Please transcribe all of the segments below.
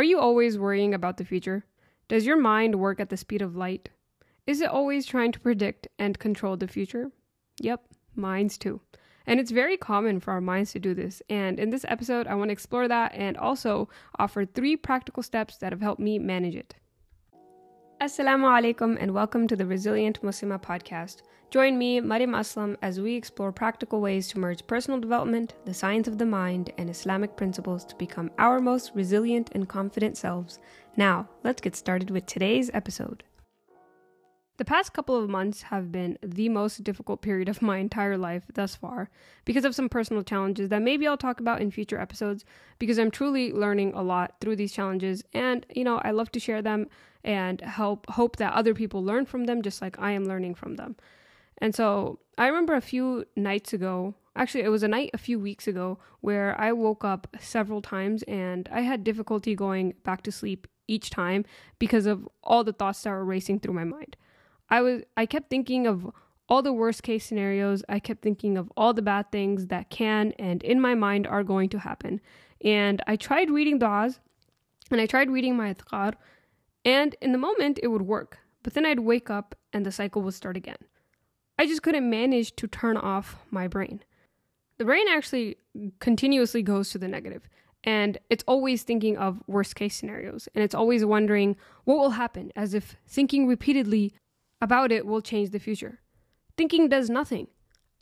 Are you always worrying about the future? Does your mind work at the speed of light? Is it always trying to predict and control the future? Yep, minds too. And it's very common for our minds to do this. And in this episode, I want to explore that and also offer three practical steps that have helped me manage it. Assalamu alaikum and welcome to the Resilient Muslima podcast. Join me, Mariam Aslam, as we explore practical ways to merge personal development, the science of the mind, and Islamic principles to become our most resilient and confident selves. Now, let's get started with today's episode. The past couple of months have been the most difficult period of my entire life thus far because of some personal challenges that maybe I'll talk about in future episodes because I'm truly learning a lot through these challenges and you know, I love to share them and help hope that other people learn from them just like I am learning from them. And so, I remember a few nights ago, actually it was a night a few weeks ago where I woke up several times and I had difficulty going back to sleep each time because of all the thoughts that were racing through my mind. I was I kept thinking of all the worst case scenarios. I kept thinking of all the bad things that can and in my mind are going to happen. And I tried reading du'as and I tried reading my adhkar and in the moment it would work. But then I'd wake up and the cycle would start again. I just couldn't manage to turn off my brain. The brain actually continuously goes to the negative and it's always thinking of worst case scenarios and it's always wondering what will happen as if thinking repeatedly about it will change the future. Thinking does nothing,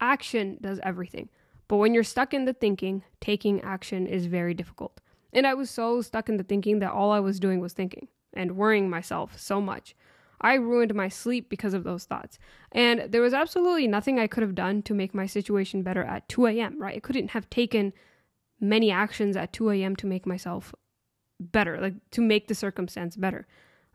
action does everything. But when you're stuck in the thinking, taking action is very difficult. And I was so stuck in the thinking that all I was doing was thinking and worrying myself so much. I ruined my sleep because of those thoughts. And there was absolutely nothing I could have done to make my situation better at 2 a.m., right? I couldn't have taken many actions at 2 a.m. to make myself better, like to make the circumstance better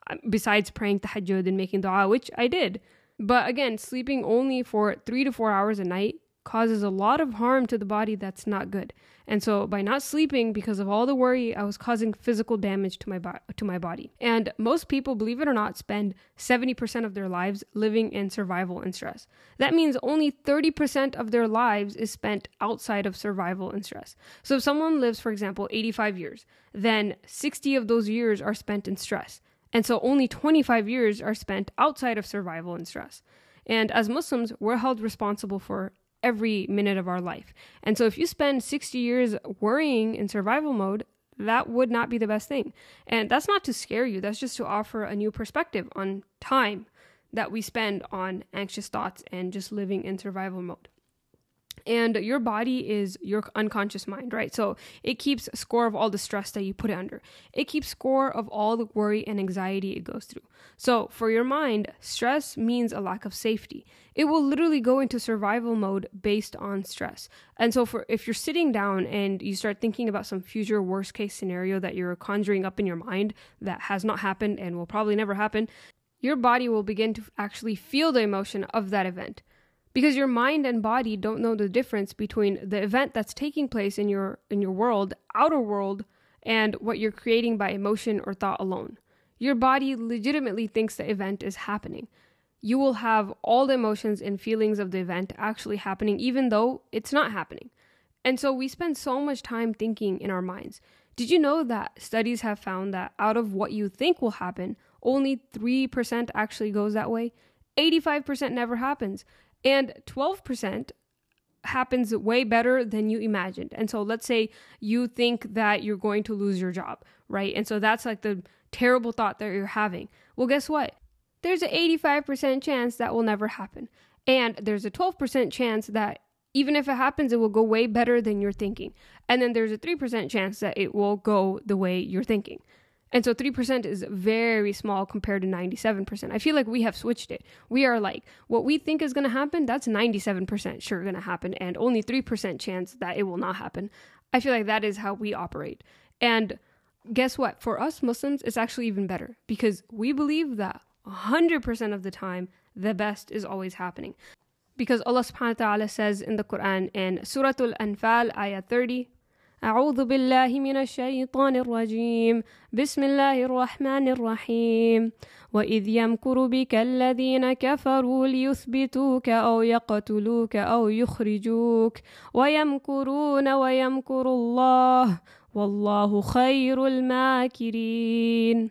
um, besides praying tahajjud and making dua, which I did. But again, sleeping only for three to four hours a night causes a lot of harm to the body that's not good. And so by not sleeping because of all the worry, I was causing physical damage to my bo- to my body. And most people, believe it or not, spend 70% of their lives living in survival and stress. That means only 30% of their lives is spent outside of survival and stress. So if someone lives, for example, 85 years, then 60 of those years are spent in stress. And so only 25 years are spent outside of survival and stress. And as Muslims, we're held responsible for every minute of our life. And so if you spend 60 years worrying in survival mode, that would not be the best thing. And that's not to scare you, that's just to offer a new perspective on time that we spend on anxious thoughts and just living in survival mode and your body is your unconscious mind right? So it keeps score of all the stress that you put it under. It keeps score of all the worry and anxiety it goes through. So for your mind stress means a lack of safety. It will literally go into survival mode based on stress. And so for if you're sitting down and you start thinking about some future worst case scenario that you're conjuring up in your mind that has not happened and will probably never happen your body will begin to actually feel the emotion of that event because your mind and body don't know the difference between the event that's taking place in your in your world outer world and what you're creating by emotion or thought alone. Your body legitimately thinks the event is happening. You will have all the emotions and feelings of the event actually happening even though it's not happening. And so we spend so much time thinking in our minds. Did you know that studies have found that out of what you think will happen only 3% actually goes that way? 85% never happens and 12% happens way better than you imagined. And so let's say you think that you're going to lose your job, right? And so that's like the terrible thought that you're having. Well, guess what? There's an 85% chance that will never happen. And there's a 12% chance that even if it happens, it will go way better than you're thinking. And then there's a 3% chance that it will go the way you're thinking. And so 3% is very small compared to 97%. I feel like we have switched it. We are like, what we think is going to happen, that's 97% sure going to happen, and only 3% chance that it will not happen. I feel like that is how we operate. And guess what? For us Muslims, it's actually even better because we believe that 100% of the time, the best is always happening. Because Allah subhanahu wa ta'ala says in the Quran in Surah Al Anfal, ayah 30, أعوذ بالله من الشيطان الرجيم. بسم الله الرحمن الرحيم. وإذ يمكر بك الذين كفروا ليثبتوك أو يقتلوك أو يخرجوك. ويمكرون ويمكر الله. وَاللَّهُ خَيْرُ الْمَاكِرِينَ.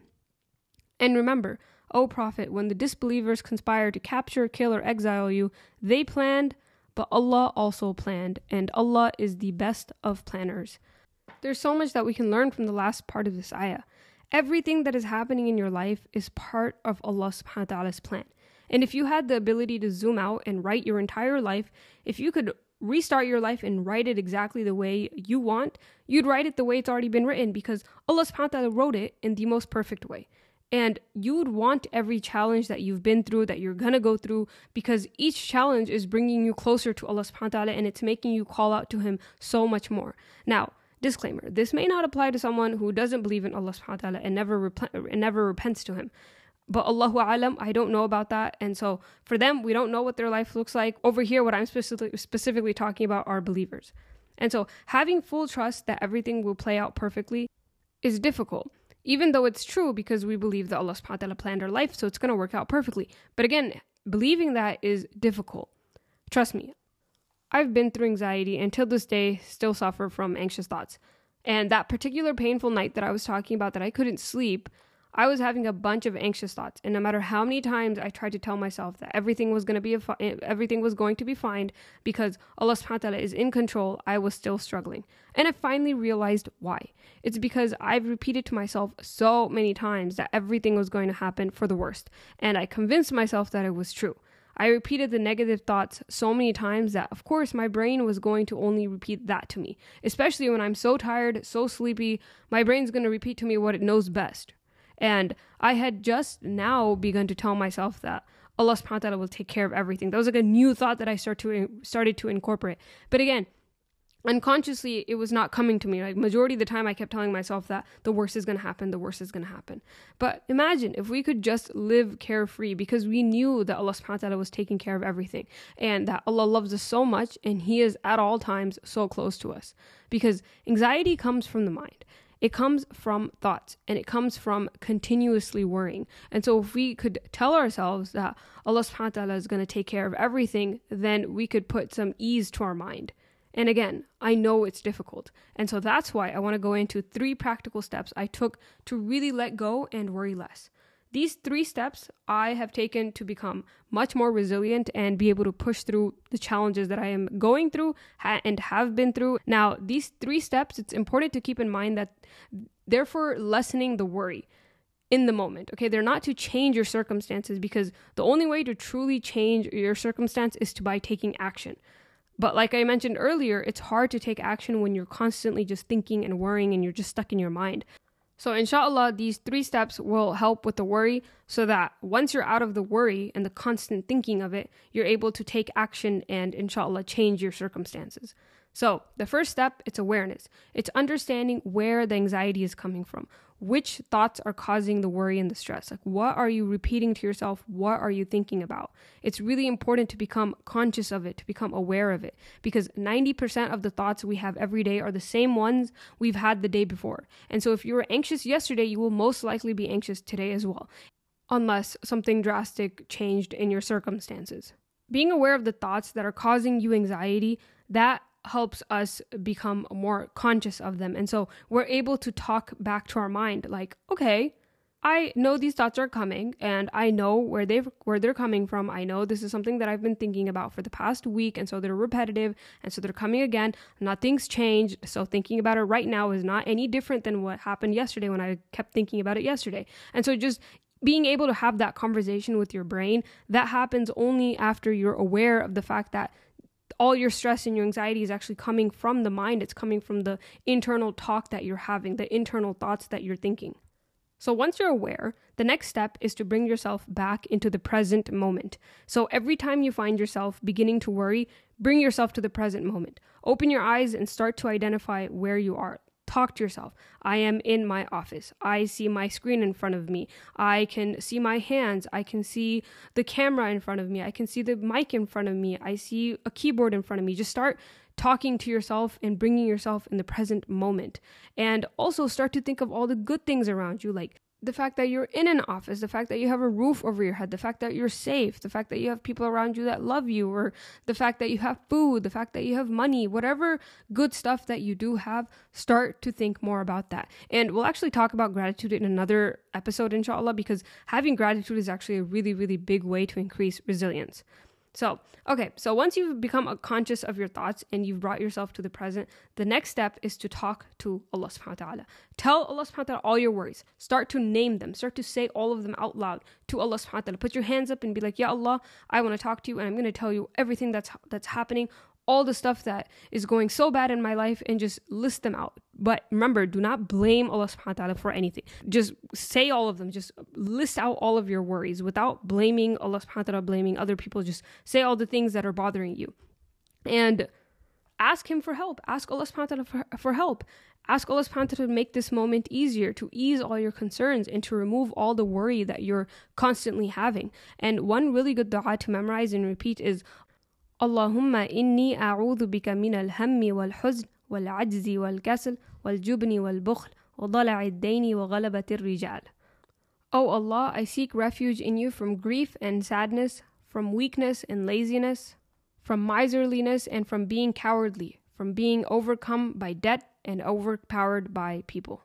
And remember, O Prophet, when the disbelievers conspired to capture, kill, or exile you, they planned, but Allah also planned, and Allah is the best of planners. There's so much that we can learn from the last part of this ayah. Everything that is happening in your life is part of Allah subhanahu wa ta'ala's plan. And if you had the ability to zoom out and write your entire life, if you could restart your life and write it exactly the way you want, you'd write it the way it's already been written because Allah subhanahu wa ta'ala wrote it in the most perfect way. And you would want every challenge that you've been through, that you're gonna go through, because each challenge is bringing you closer to Allah subhanahu wa ta'ala and it's making you call out to Him so much more. Now, disclaimer this may not apply to someone who doesn't believe in Allah subhanahu wa ta'ala and never, and never repents to Him. But Allahu Alam, I don't know about that. And so for them, we don't know what their life looks like. Over here, what I'm specifically, specifically talking about are believers. And so having full trust that everything will play out perfectly is difficult even though it's true because we believe that Allah subhanahu wa ta'ala planned our life, so it's going to work out perfectly. But again, believing that is difficult. Trust me, I've been through anxiety and till this day still suffer from anxious thoughts. And that particular painful night that I was talking about that I couldn't sleep, I was having a bunch of anxious thoughts, and no matter how many times I tried to tell myself that everything was going to be fi- eh, everything was going to be fine because Allah Subhanahu wa Taala is in control, I was still struggling. And I finally realized why. It's because I've repeated to myself so many times that everything was going to happen for the worst, and I convinced myself that it was true. I repeated the negative thoughts so many times that, of course, my brain was going to only repeat that to me. Especially when I'm so tired, so sleepy, my brain's going to repeat to me what it knows best, and I had just now begun to tell myself that Allah subhanahu wa ta'ala will take care of everything. That was like a new thought that I start to started to incorporate. But again, unconsciously it was not coming to me like majority of the time i kept telling myself that the worst is going to happen the worst is going to happen but imagine if we could just live carefree because we knew that allah subhanahu wa ta'ala was taking care of everything and that allah loves us so much and he is at all times so close to us because anxiety comes from the mind it comes from thoughts and it comes from continuously worrying. And so if we could tell ourselves that Allah subhanahu wa ta'ala is going to take care of everything, then we could put some ease to our mind. And again, I know it's difficult. And so that's why I want to go into three practical steps I took to really let go and worry less. These three steps I have taken to become much more resilient and be able to push through the challenges that I am going through ha- and have been through. Now, these three steps, it's important to keep in mind that they're for lessening the worry in the moment. Okay, they're not to change your circumstances because the only way to truly change your circumstance is to by taking action. But like I mentioned earlier, it's hard to take action when you're constantly just thinking and worrying and you're just stuck in your mind. So, inshallah, these three steps will help with the worry so that once you're out of the worry and the constant thinking of it, you're able to take action and, inshallah, change your circumstances. So, the first step, it's awareness. It's understanding where the anxiety is coming from. Which thoughts are causing the worry and the stress? Like, what are you repeating to yourself? What are you thinking about? It's really important to become conscious of it, to become aware of it, because 90% of the thoughts we have every day are the same ones we've had the day before. And so, if you were anxious yesterday, you will most likely be anxious today as well, unless something drastic changed in your circumstances. Being aware of the thoughts that are causing you anxiety, that helps us become more conscious of them. And so we're able to talk back to our mind like, okay, I know these thoughts are coming and I know where they where they're coming from. I know this is something that I've been thinking about for the past week and so they're repetitive and so they're coming again. Nothing's changed. So thinking about it right now is not any different than what happened yesterday when I kept thinking about it yesterday. And so just being able to have that conversation with your brain, that happens only after you're aware of the fact that all your stress and your anxiety is actually coming from the mind. It's coming from the internal talk that you're having, the internal thoughts that you're thinking. So once you're aware, the next step is to bring yourself back into the present moment. So every time you find yourself beginning to worry, bring yourself to the present moment. Open your eyes and start to identify where you are. Talk to yourself. I am in my office. I see my screen in front of me. I can see my hands. I can see the camera in front of me. I can see the mic in front of me. I see a keyboard in front of me. Just start talking to yourself and bringing yourself in the present moment. And also start to think of all the good things around you, like the fact that you're in an office, the fact that you have a roof over your head, the fact that you're safe, the fact that you have people around you that love you, or the fact that you have food, the fact that you have money, whatever good stuff that you do have, start to think more about that. And we'll actually talk about gratitude in another episode, inshallah, because having gratitude is actually a really, really big way to increase resilience. So, okay, so once you've become conscious of your thoughts and you've brought yourself to the present, the next step is to talk to Allah subhanahu wa ta'ala. Tell Allah subhanahu wa ta'ala all your worries. Start to name them. Start to say all of them out loud to Allah subhanahu wa ta'ala. Put your hands up and be like, Ya Allah, I want to talk to you and I'm going to tell you everything that's that's happening all the stuff that is going so bad in my life and just list them out. But remember, do not blame Allah subhanahu wa ta'ala for anything. Just say all of them. Just list out all of your worries without blaming Allah subhanahu wa ta'ala, blaming other people. Just say all the things that are bothering you. And ask him for help. Ask Allah subhanahu wa ta'ala for, for help. Ask Allah subhanahu wa ta'ala to make this moment easier, to ease all your concerns and to remove all the worry that you're constantly having. And one really good dua to memorize and repeat is Allahumma inni a'udhu bika min al-hammi wal-huzn والعجز والكسل والجبن والبخل وضلع الدين وغلبة الرجال. O Allah, I seek refuge in you from grief and sadness, from weakness and laziness, from miserliness and from being cowardly, from being overcome by debt and overpowered by people.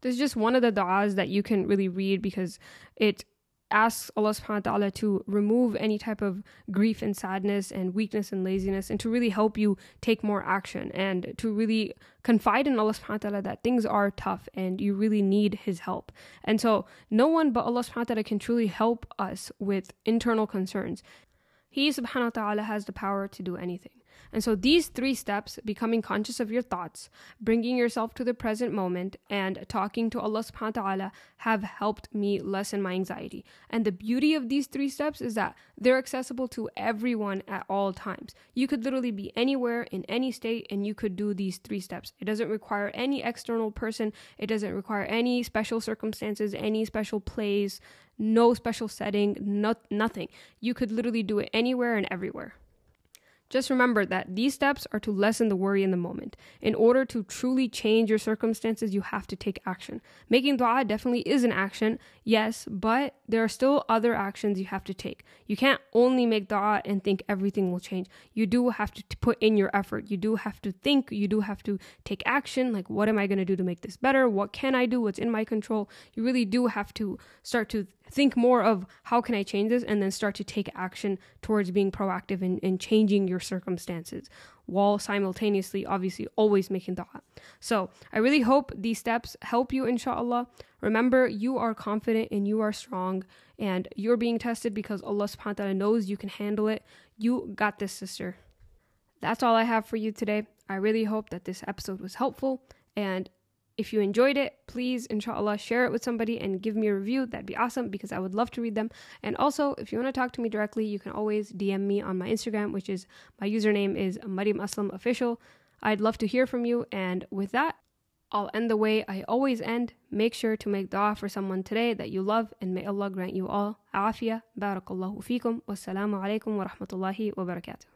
This is just one of the du'as that you can really read because it asks Allah subhanahu wa ta'ala to remove any type of grief and sadness and weakness and laziness and to really help you take more action and to really confide in Allah subhanahu wa ta'ala that things are tough and you really need his help. And so no one but Allah subhanahu wa ta'ala can truly help us with internal concerns. He subhanahu wa ta'ala has the power to do anything. And so these three steps, becoming conscious of your thoughts, bringing yourself to the present moment, and talking to Allah subhanahu wa ta'ala have helped me lessen my anxiety. And the beauty of these three steps is that they're accessible to everyone at all times. You could literally be anywhere in any state and you could do these three steps. It doesn't require any external person, it doesn't require any special circumstances, any special place, no special setting, not, nothing. You could literally do it anywhere and everywhere. Just remember that these steps are to lessen the worry in the moment. In order to truly change your circumstances, you have to take action. Making dua definitely is an action, yes, but there are still other actions you have to take. You can't only make dua and think everything will change. You do have to put in your effort. You do have to think. You do have to take action. Like, what am I going to do to make this better? What can I do? What's in my control? You really do have to start to think more of how can I change this and then start to take action towards being proactive and, changing your circumstances while simultaneously obviously always making dua. So I really hope these steps help you inshallah. Remember you are confident and you are strong and you're being tested because Allah subhanahu wa ta'ala knows you can handle it. You got this sister. That's all I have for you today. I really hope that this episode was helpful and if you enjoyed it, please, inshallah, share it with somebody and give me a review. That'd be awesome because I would love to read them. And also, if you want to talk to me directly, you can always DM me on my Instagram, which is my username is Mariam Aslam Official. I'd love to hear from you. And with that, I'll end the way I always end. Make sure to make dua for someone today that you love, and may Allah grant you all afiyah. Barakallahu fikum. Wassalamu alaikum wa rahmatullahi wa barakatuh.